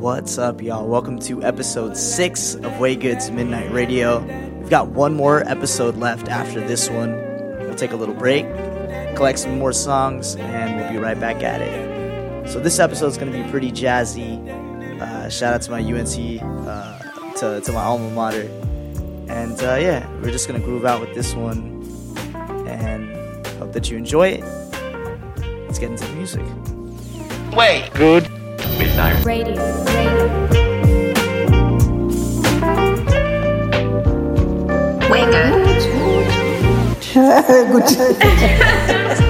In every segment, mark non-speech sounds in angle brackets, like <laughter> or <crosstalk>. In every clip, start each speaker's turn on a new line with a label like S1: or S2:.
S1: What's up, y'all? Welcome to episode six of WayGOOD's Midnight Radio. We've got one more episode left after this one. We'll take a little break, collect some more songs, and we'll be right back at it. So, this episode is going to be pretty jazzy. Uh, shout out to my UNC, uh, to, to my alma mater. And uh, yeah, we're just going to groove out with this one and hope that you enjoy it. Let's get into the music.
S2: Way good midnight
S3: Radio, radio.
S4: Way good. <laughs>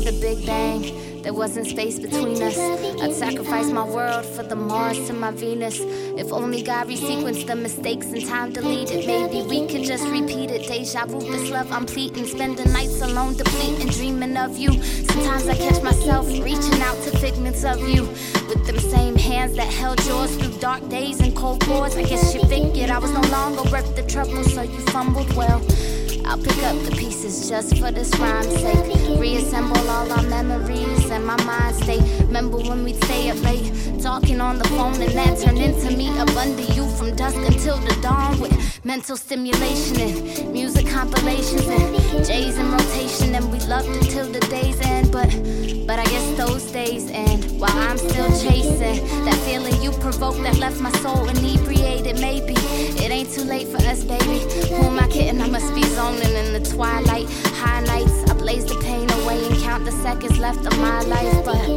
S3: before the Big Bang. There wasn't space between us. I'd sacrifice my world for the Mars to my Venus. If only God resequenced the mistakes and time deleted, maybe we could just repeat it. Deja vu, this love I'm pleading. Spending nights alone, depleting, dreaming of you. Sometimes I catch myself reaching out to figments of you. With them same hands that held yours through dark days and cold wars. I guess you figured I was no longer worth the trouble, so you fumbled well. I'll pick up the pieces just for this rhyme's sake. Reassemble all our memories and my mind state. Remember when we'd stay up late, talking on the phone, and that turned into me up under you from dusk until the dawn with mental stimulation and music compilations and J's in rotation. And we loved it till the day's end, but but I guess those days end while I'm still chasing that feeling you provoked that left my soul inebriated. Maybe it ain't too late for us, baby. Who am I kidding? I must be zoning in the twilight. High blaze the pain away and count the seconds left of my life. But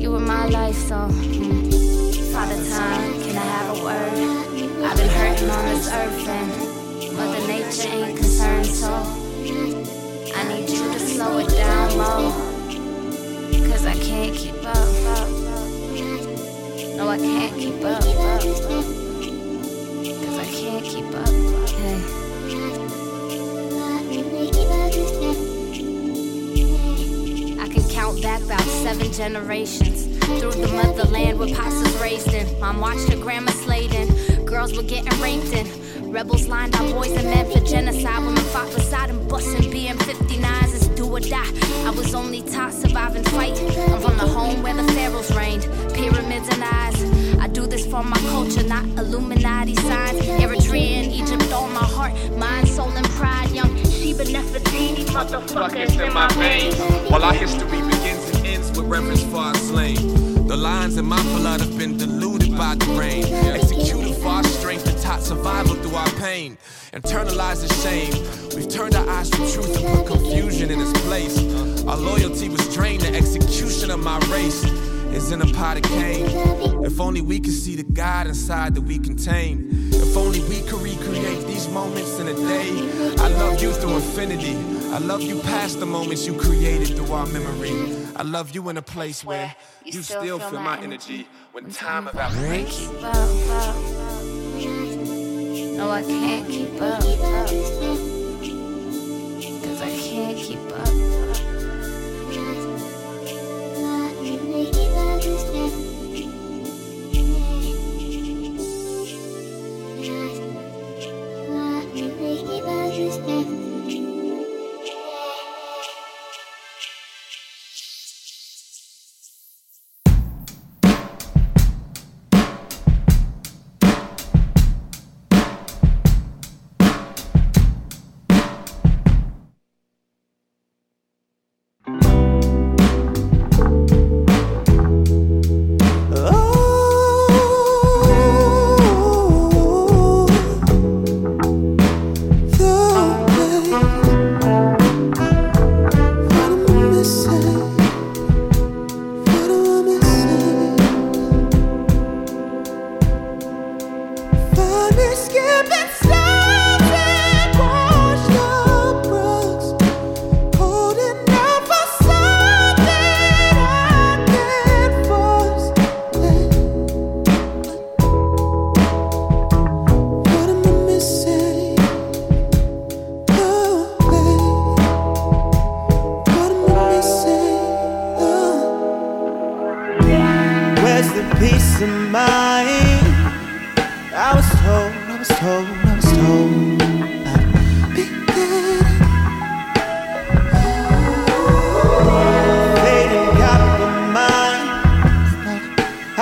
S3: you were my life, so. Mm. Father Time, can I have a word? I've been hurting on this earth and Mother Nature ain't concerned, so I need you to slow it down low. Cause I can't keep up. No, I can't keep up. Cause I can't keep up. Hey. Seven generations through the motherland where was raised in. Mom watched her grandma slayed in. Girls were getting raped in. Rebels lined our boys and men for genocide. Women fought beside them, busting BM59s. It's do or die. I was only taught survive and fight. I'm from the home where the pharaohs reigned. Pyramids and eyes. I do this for my culture, not Illuminati signs. Eritrea and Egypt all my heart, mind, soul, and pride. Young Sheba Nefertiti, motherfuckers in my veins.
S4: While our history begins reverence for our slain. The lines in my blood have been diluted by the rain. Executed for our strength and taught survival through our pain. Internalized the shame. We've turned our eyes from truth and put confusion in its place. Our loyalty was drained, the execution of my race is in a pot of cane. If only we could see the God inside that we contain. If only we could recreate these moments in a day. I love you through infinity. I love you past the moments you created through our memory. I love you in a place where you still feel my energy when time.
S3: Keep up, up. No, oh, I can't keep up.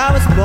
S3: But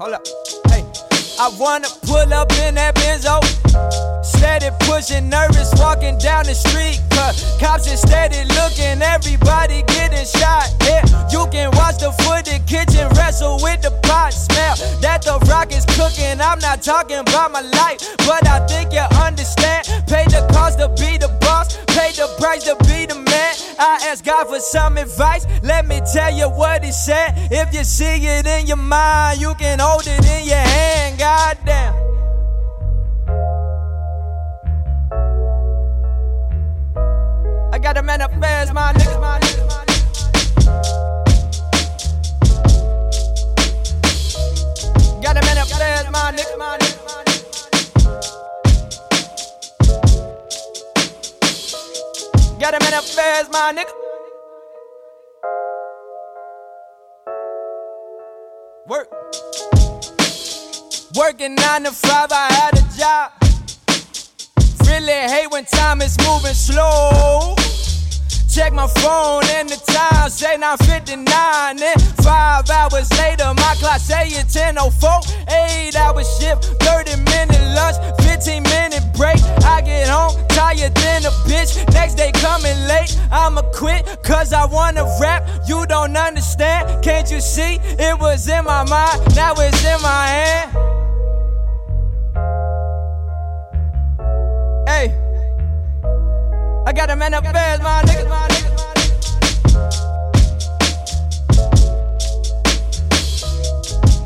S5: hold up. Hey, I wanna pull up in that Benzo. Steady pushing, nervous, walking down the street. Cops is steady looking, everybody getting shot. Yeah, you can watch the footage, kitchen wrestle with the pot smell. That the rock is cooking. I'm not talking about my life, but I think you understand. Pay the cost to be the boss, pay the price to be the man. I asked God for some advice. Let me tell you what He said. If you see it in your mind, you can hold it in your hand. Goddamn. I got a man up my my niggas, my niggas. Got a man up my niggas, my niggas, my niggas. Got a fast, my nigga. Work. Working nine to five, I had a job. Really hate when time is moving slow. Check my phone and the time say 9:59. And five hours later, my clock say it's 10:04. Eight hour shift, 30 minute lunch, 15 minute break. I get home tired than a bitch. Next day coming late, I'ma quit cause I wanna rap. You don't understand, can't you see? It was in my mind, now it's in my hand. I got a man up fast, my niggas, my niggas.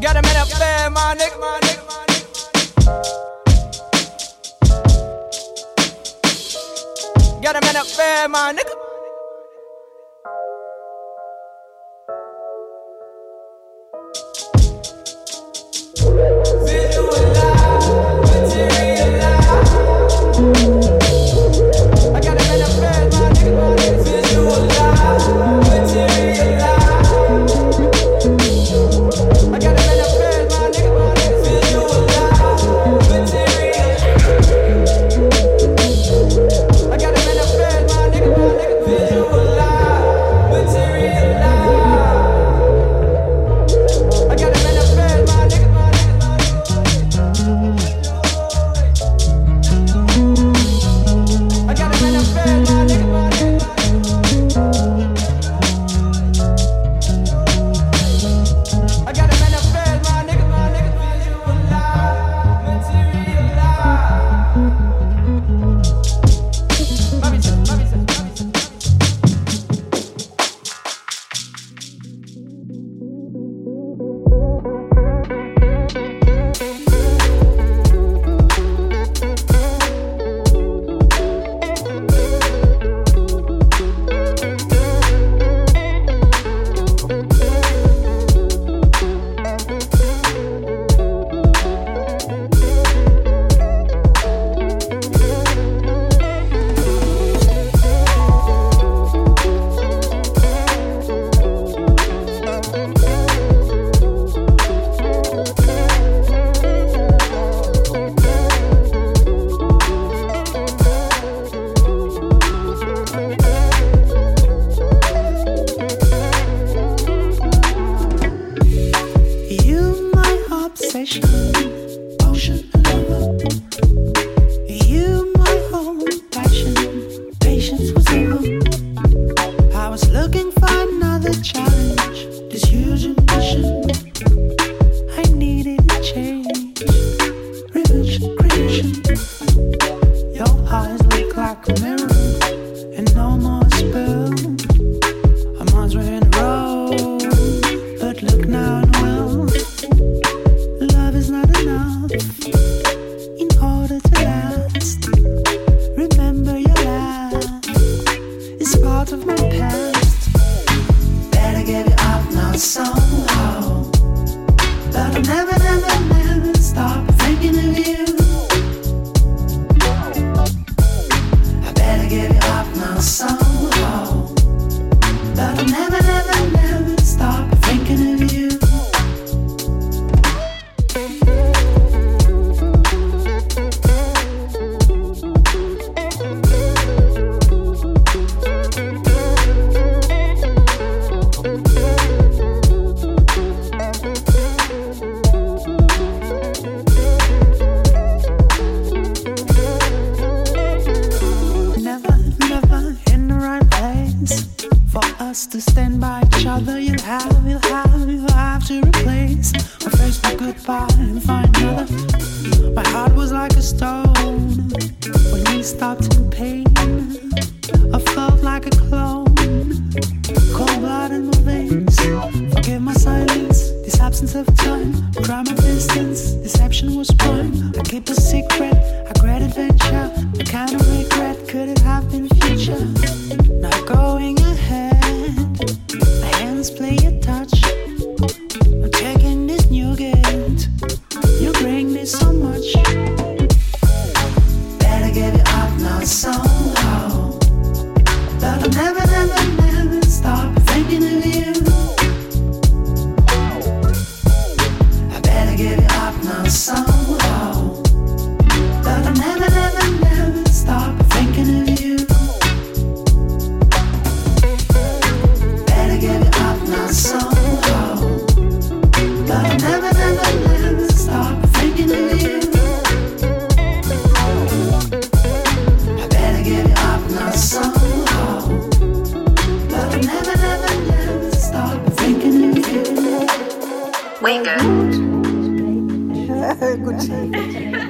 S5: Got a man up fast, my nigga, my nigga, my nigga. Got a man up fast, my nigga. Good. Good.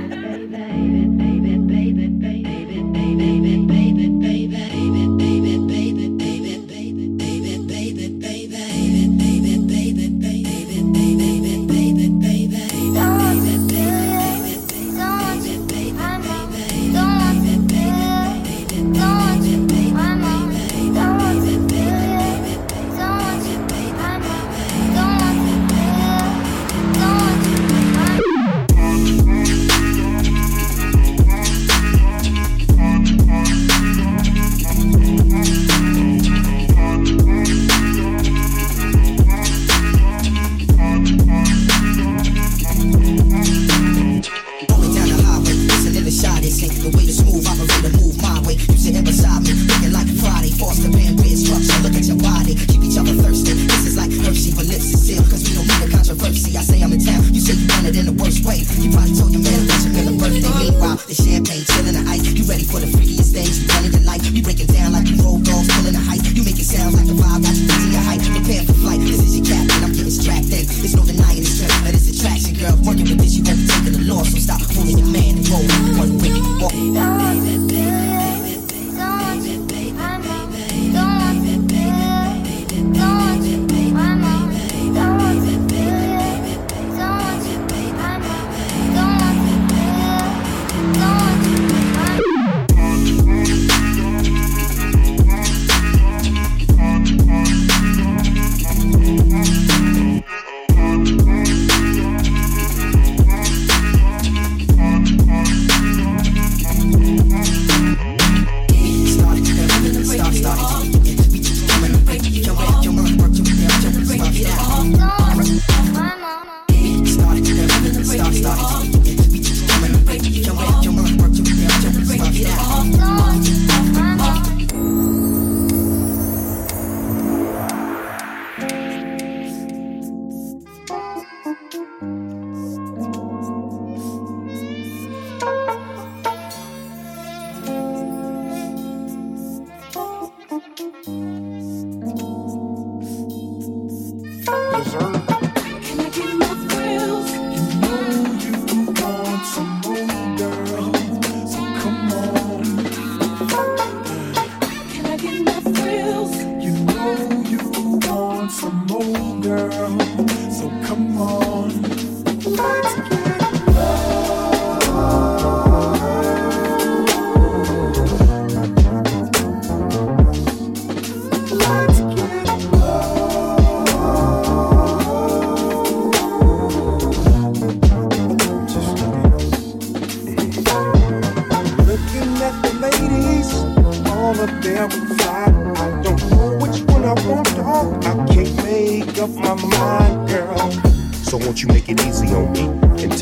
S6: for the freakiest things. You running the life, you break it down like you roll golf, pulling a height. You make it sound like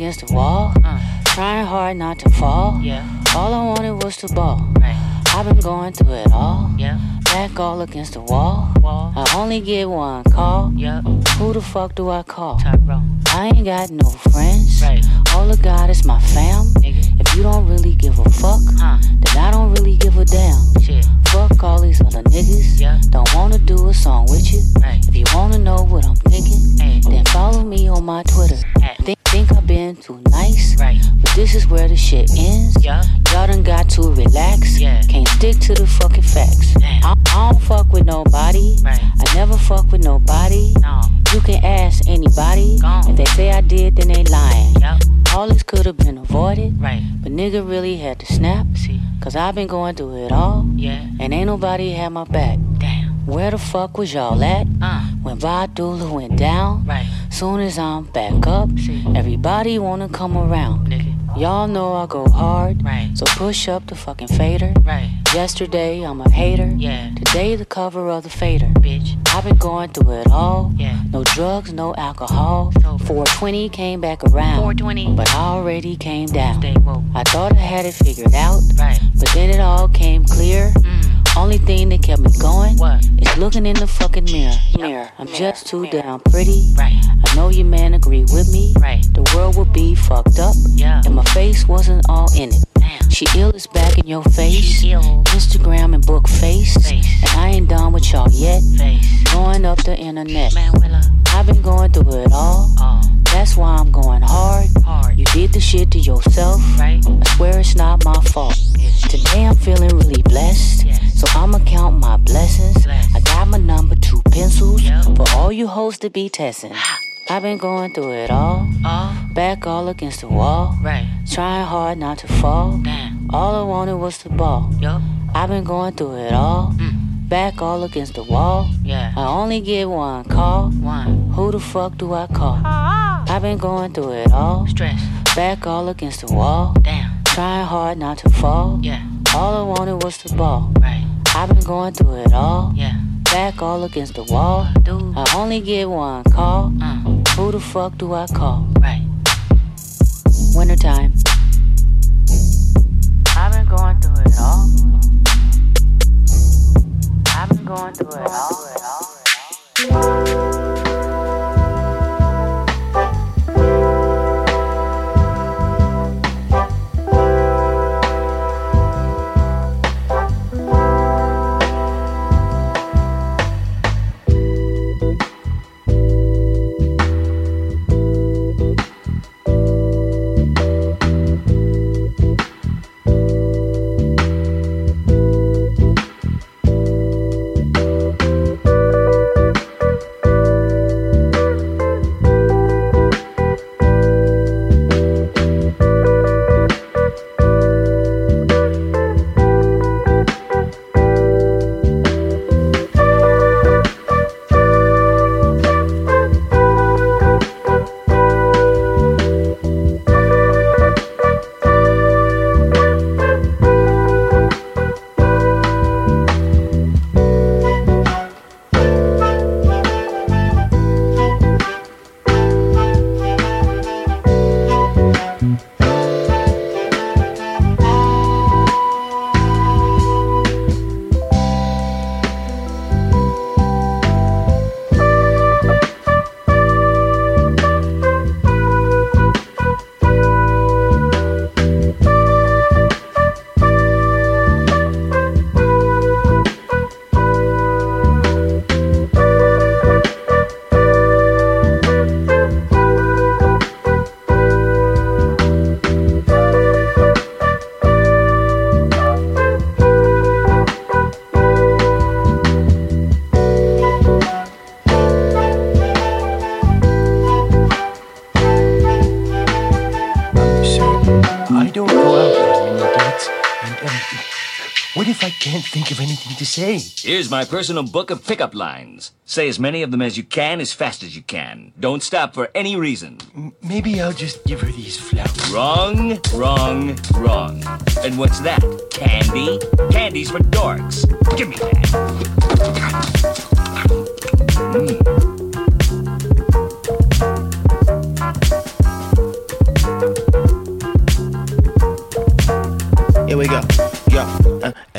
S7: Against the wall. Uh. Trying hard not to fall. Yeah. All I wanted was to ball. Right. I've been going through it all. Yeah. Back all against the wall. wall. I only get one call. Yep. Who the fuck do I call? I ain't got no friends. Right. All I got is my fam. Nigga. If you don't really give a fuck, huh. then I don't really give a damn. Shit. Fuck all these other niggas. Yeah. Don't wanna do a song with you. Right. If you wanna know what I'm thinking. Then follow me on my Twitter. Think, think I've been too nice, right? But this is where the shit ends. Yeah. Y'all done got to relax. Yeah. Can't stick to the fucking facts. I, I, don't fuck with nobody. Right. I never fuck with nobody. No. You can ask anybody. If they say I did, then they lying. All this could have been avoided. Right. But nigga really had to snap. Cause I've been going through it all. Yeah. And ain't nobody had my back. Where the fuck was y'all at? Uh. When Vadula went down? Right. Soon as I'm back up, See. everybody wanna come around. Nigga. Y'all know I go hard, right. so push up the fucking fader. Right. Yesterday I'm a hater, yeah. Today the cover of the fader, bitch. I've been going through it all, yeah. No drugs, no alcohol. So 420 came back around, 420, but I already came down. I thought I had it figured out, right. But then it all came clear. Mm. Only thing that kept me going what? is looking in the fucking mirror. Mirror. I'm just too damn pretty. Right. I know your man agree with me. Right. The world would be fucked up. Yeah. And my face wasn't all in it. She ill is back in your face. Instagram and book face. And I ain't done with y'all yet. Going up the internet. I've been going through it all. That's why I'm going hard. hard. You did the shit to yourself. Right. I swear it's not my fault. Today I'm feeling really blessed. So I'ma count my blessings. Bless. I got my number two pencils for all you hoes to be testing. I've been going through it all. all. Back all against the wall. Right. Trying hard not to fall. Damn. All I wanted was the ball. Yep. I've been going through it all. Mm back all against the wall. Yeah. I only get one call. One. Who the fuck do I call? Ah. I've been going through it all. Stress. Back all against the wall. Damn. Trying hard not to fall. Yeah. All I wanted was the ball. Right. I've been going through it all. Yeah. Back all against the wall. Dude. I only get one call. Uh. Who the fuck do I call? Right. Wintertime. I've been going through it all. I've been going through it all.
S8: I can't think of anything to say?
S9: Here's my personal book of pickup lines. Say as many of them as you can, as fast as you can. Don't stop for any reason.
S8: M- maybe I'll just give her these flowers.
S9: Wrong, wrong, wrong. And what's that? Candy? Candy's for dorks. Give me that. Mm.
S10: Here we go.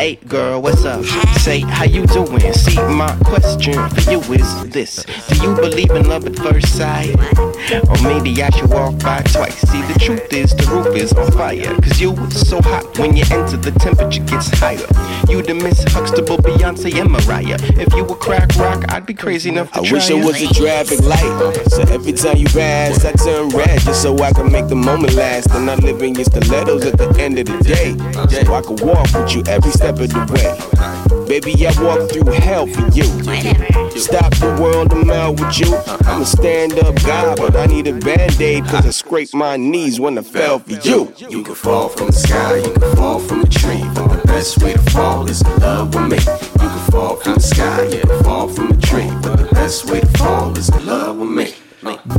S10: Hey girl, what's up? Say how you doing? See, my question for you is this: Do you believe in love at first sight, or maybe I should walk by twice? See, the truth is the roof is on fire, cause you so hot when you enter, the temperature gets higher. You the Miss Huxtable, Beyonce, and Mariah. If you were crack rock, I'd be crazy enough to
S11: I
S10: try
S11: wish
S10: it
S11: was a traffic light. So every time you pass, I turn red just so I can make the moment last. And I live in your stilettos at the end of the day. So I can walk with you every step of the way. Baby, I walk through hell for you. Stop the world, I'm out with you. Uh-huh. I'm a stand up guy, but I need a band aid cause I scraped my knees when I fell for you.
S12: You can fall from the sky, you can fall from a tree, but the best way to fall is in love with me. You can fall from the sky, you can fall from a tree, but the best way to fall is in love with me.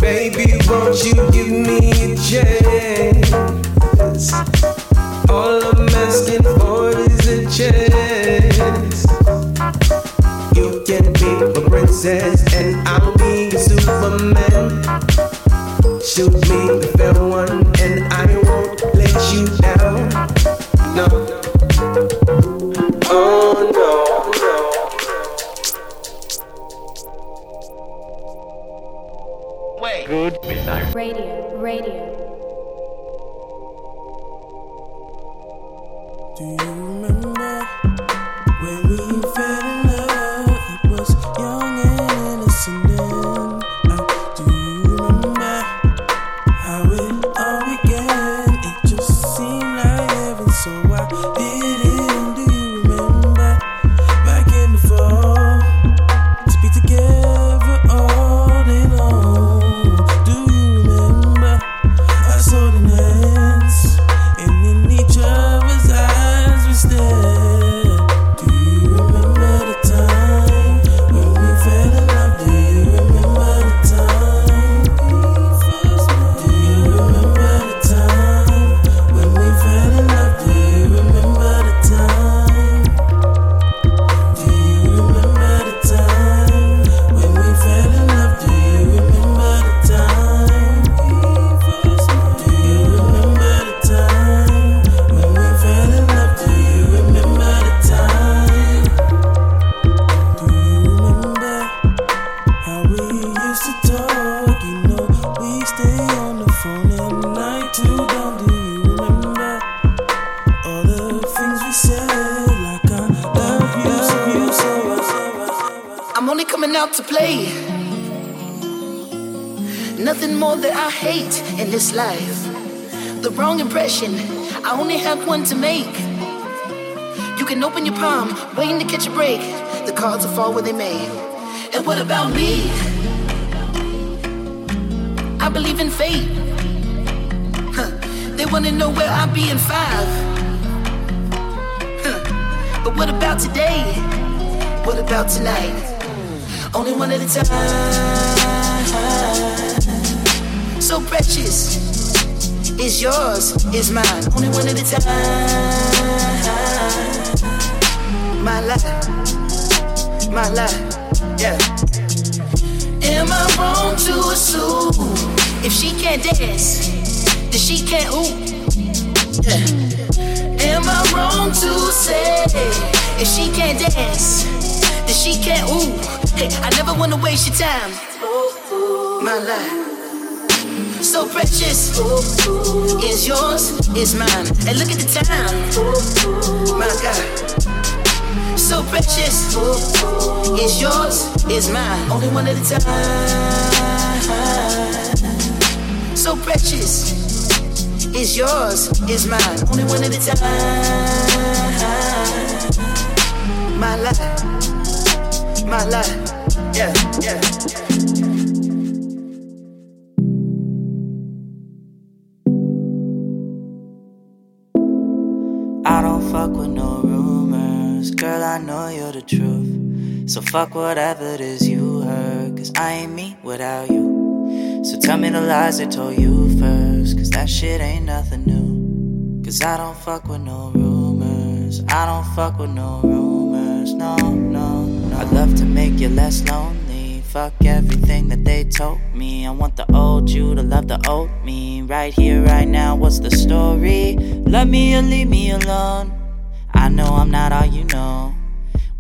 S13: Baby, won't you give me a chance? All I'm asking for my and I'll be your Superman. Shoot me the fair one, and I won't let you down. No. Oh no, no.
S2: Wait.
S11: Good
S2: midnight.
S14: Radio, radio.
S13: Do you remember
S15: Nothing more that I hate in this life. The wrong impression, I only have one to make. You can open your palm, waiting to catch a break. The cards will fall where they may. And what about me? I believe in fate. Huh. They wanna know where I'll be in five. Huh. But what about today? What about tonight? Only one at a time. So precious. Is yours, is mine. Only one at a time. My life, my life, yeah. Am I wrong to assume if she can't dance, then she can't ooh? Yeah. Am I wrong to say if she can't dance, then she can't ooh? Hey, I never wanna waste your time. My life. So precious is yours, is mine. And look at the time, my God. So precious is yours, is mine. Only one at a time. So precious is yours, is mine. Only one at a time. My life, my life, yeah, yeah.
S14: I don't fuck with no rumors. Girl, I know you're the truth. So fuck whatever it is you heard. Cause I ain't me without you. So tell me the lies they told you first. Cause that shit ain't nothing new. Cause I don't fuck with no rumors. I don't fuck with no rumors. No, no, no. I'd love to make you less lonely. Fuck everything that they told me. I want the old you to love the old me. Right here, right now, what's the story? Love me or leave me alone. I know I'm not all you know.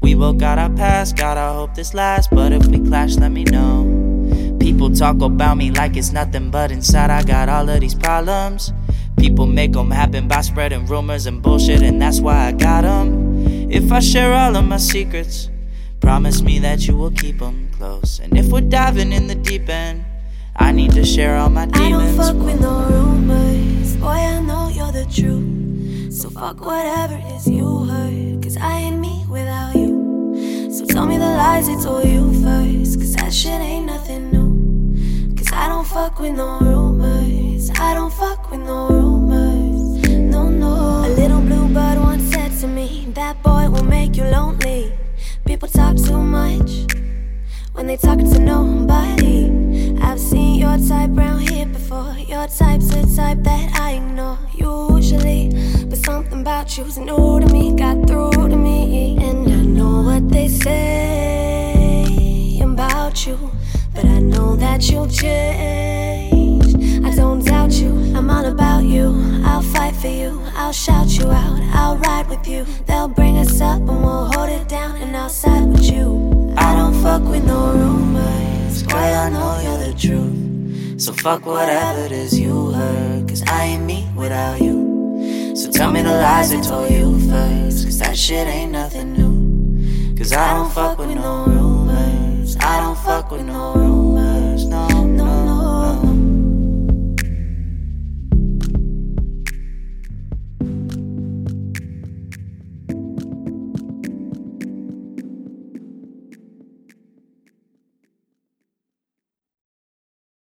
S14: We both got our past, gotta hope this lasts. But if we clash, let me know. People talk about me like it's nothing, but inside I got all of these problems. People make them happen by spreading rumors and bullshit, and that's why I got them. If I share all of my secrets, promise me that you will keep them close. And if we're diving in the deep end, I need to share all my demons.
S16: I don't fuck with no rumors, boy, I know you're the truth. So fuck whatever it is you heard, cause I ain't me without you. So tell me the lies they told you first, cause that shit ain't nothing new. Cause I don't fuck with no rumors, I don't fuck with no rumors, no, no. A little blue bird once said to me, that boy will make you lonely. People talk too much when they talking to nobody. I've seen your type round here before. Your type's the type that I ignore usually, but something about you you's new to me, got through to me, and I know what they say about you, but I know that you'll change. I don't doubt you, I'm all about you. I'll fight for you, I'll shout you out, I'll ride with you. They'll bring us up and we'll hold it down, and I'll side with you.
S14: I don't fuck with no rumors, boy, I know you're the truth. So fuck whatever it is you heard, cause I ain't me without you. So tell me the lies they told you first, cause that shit ain't nothing new. Cause I don't fuck with no rumors, I don't fuck with no rumors.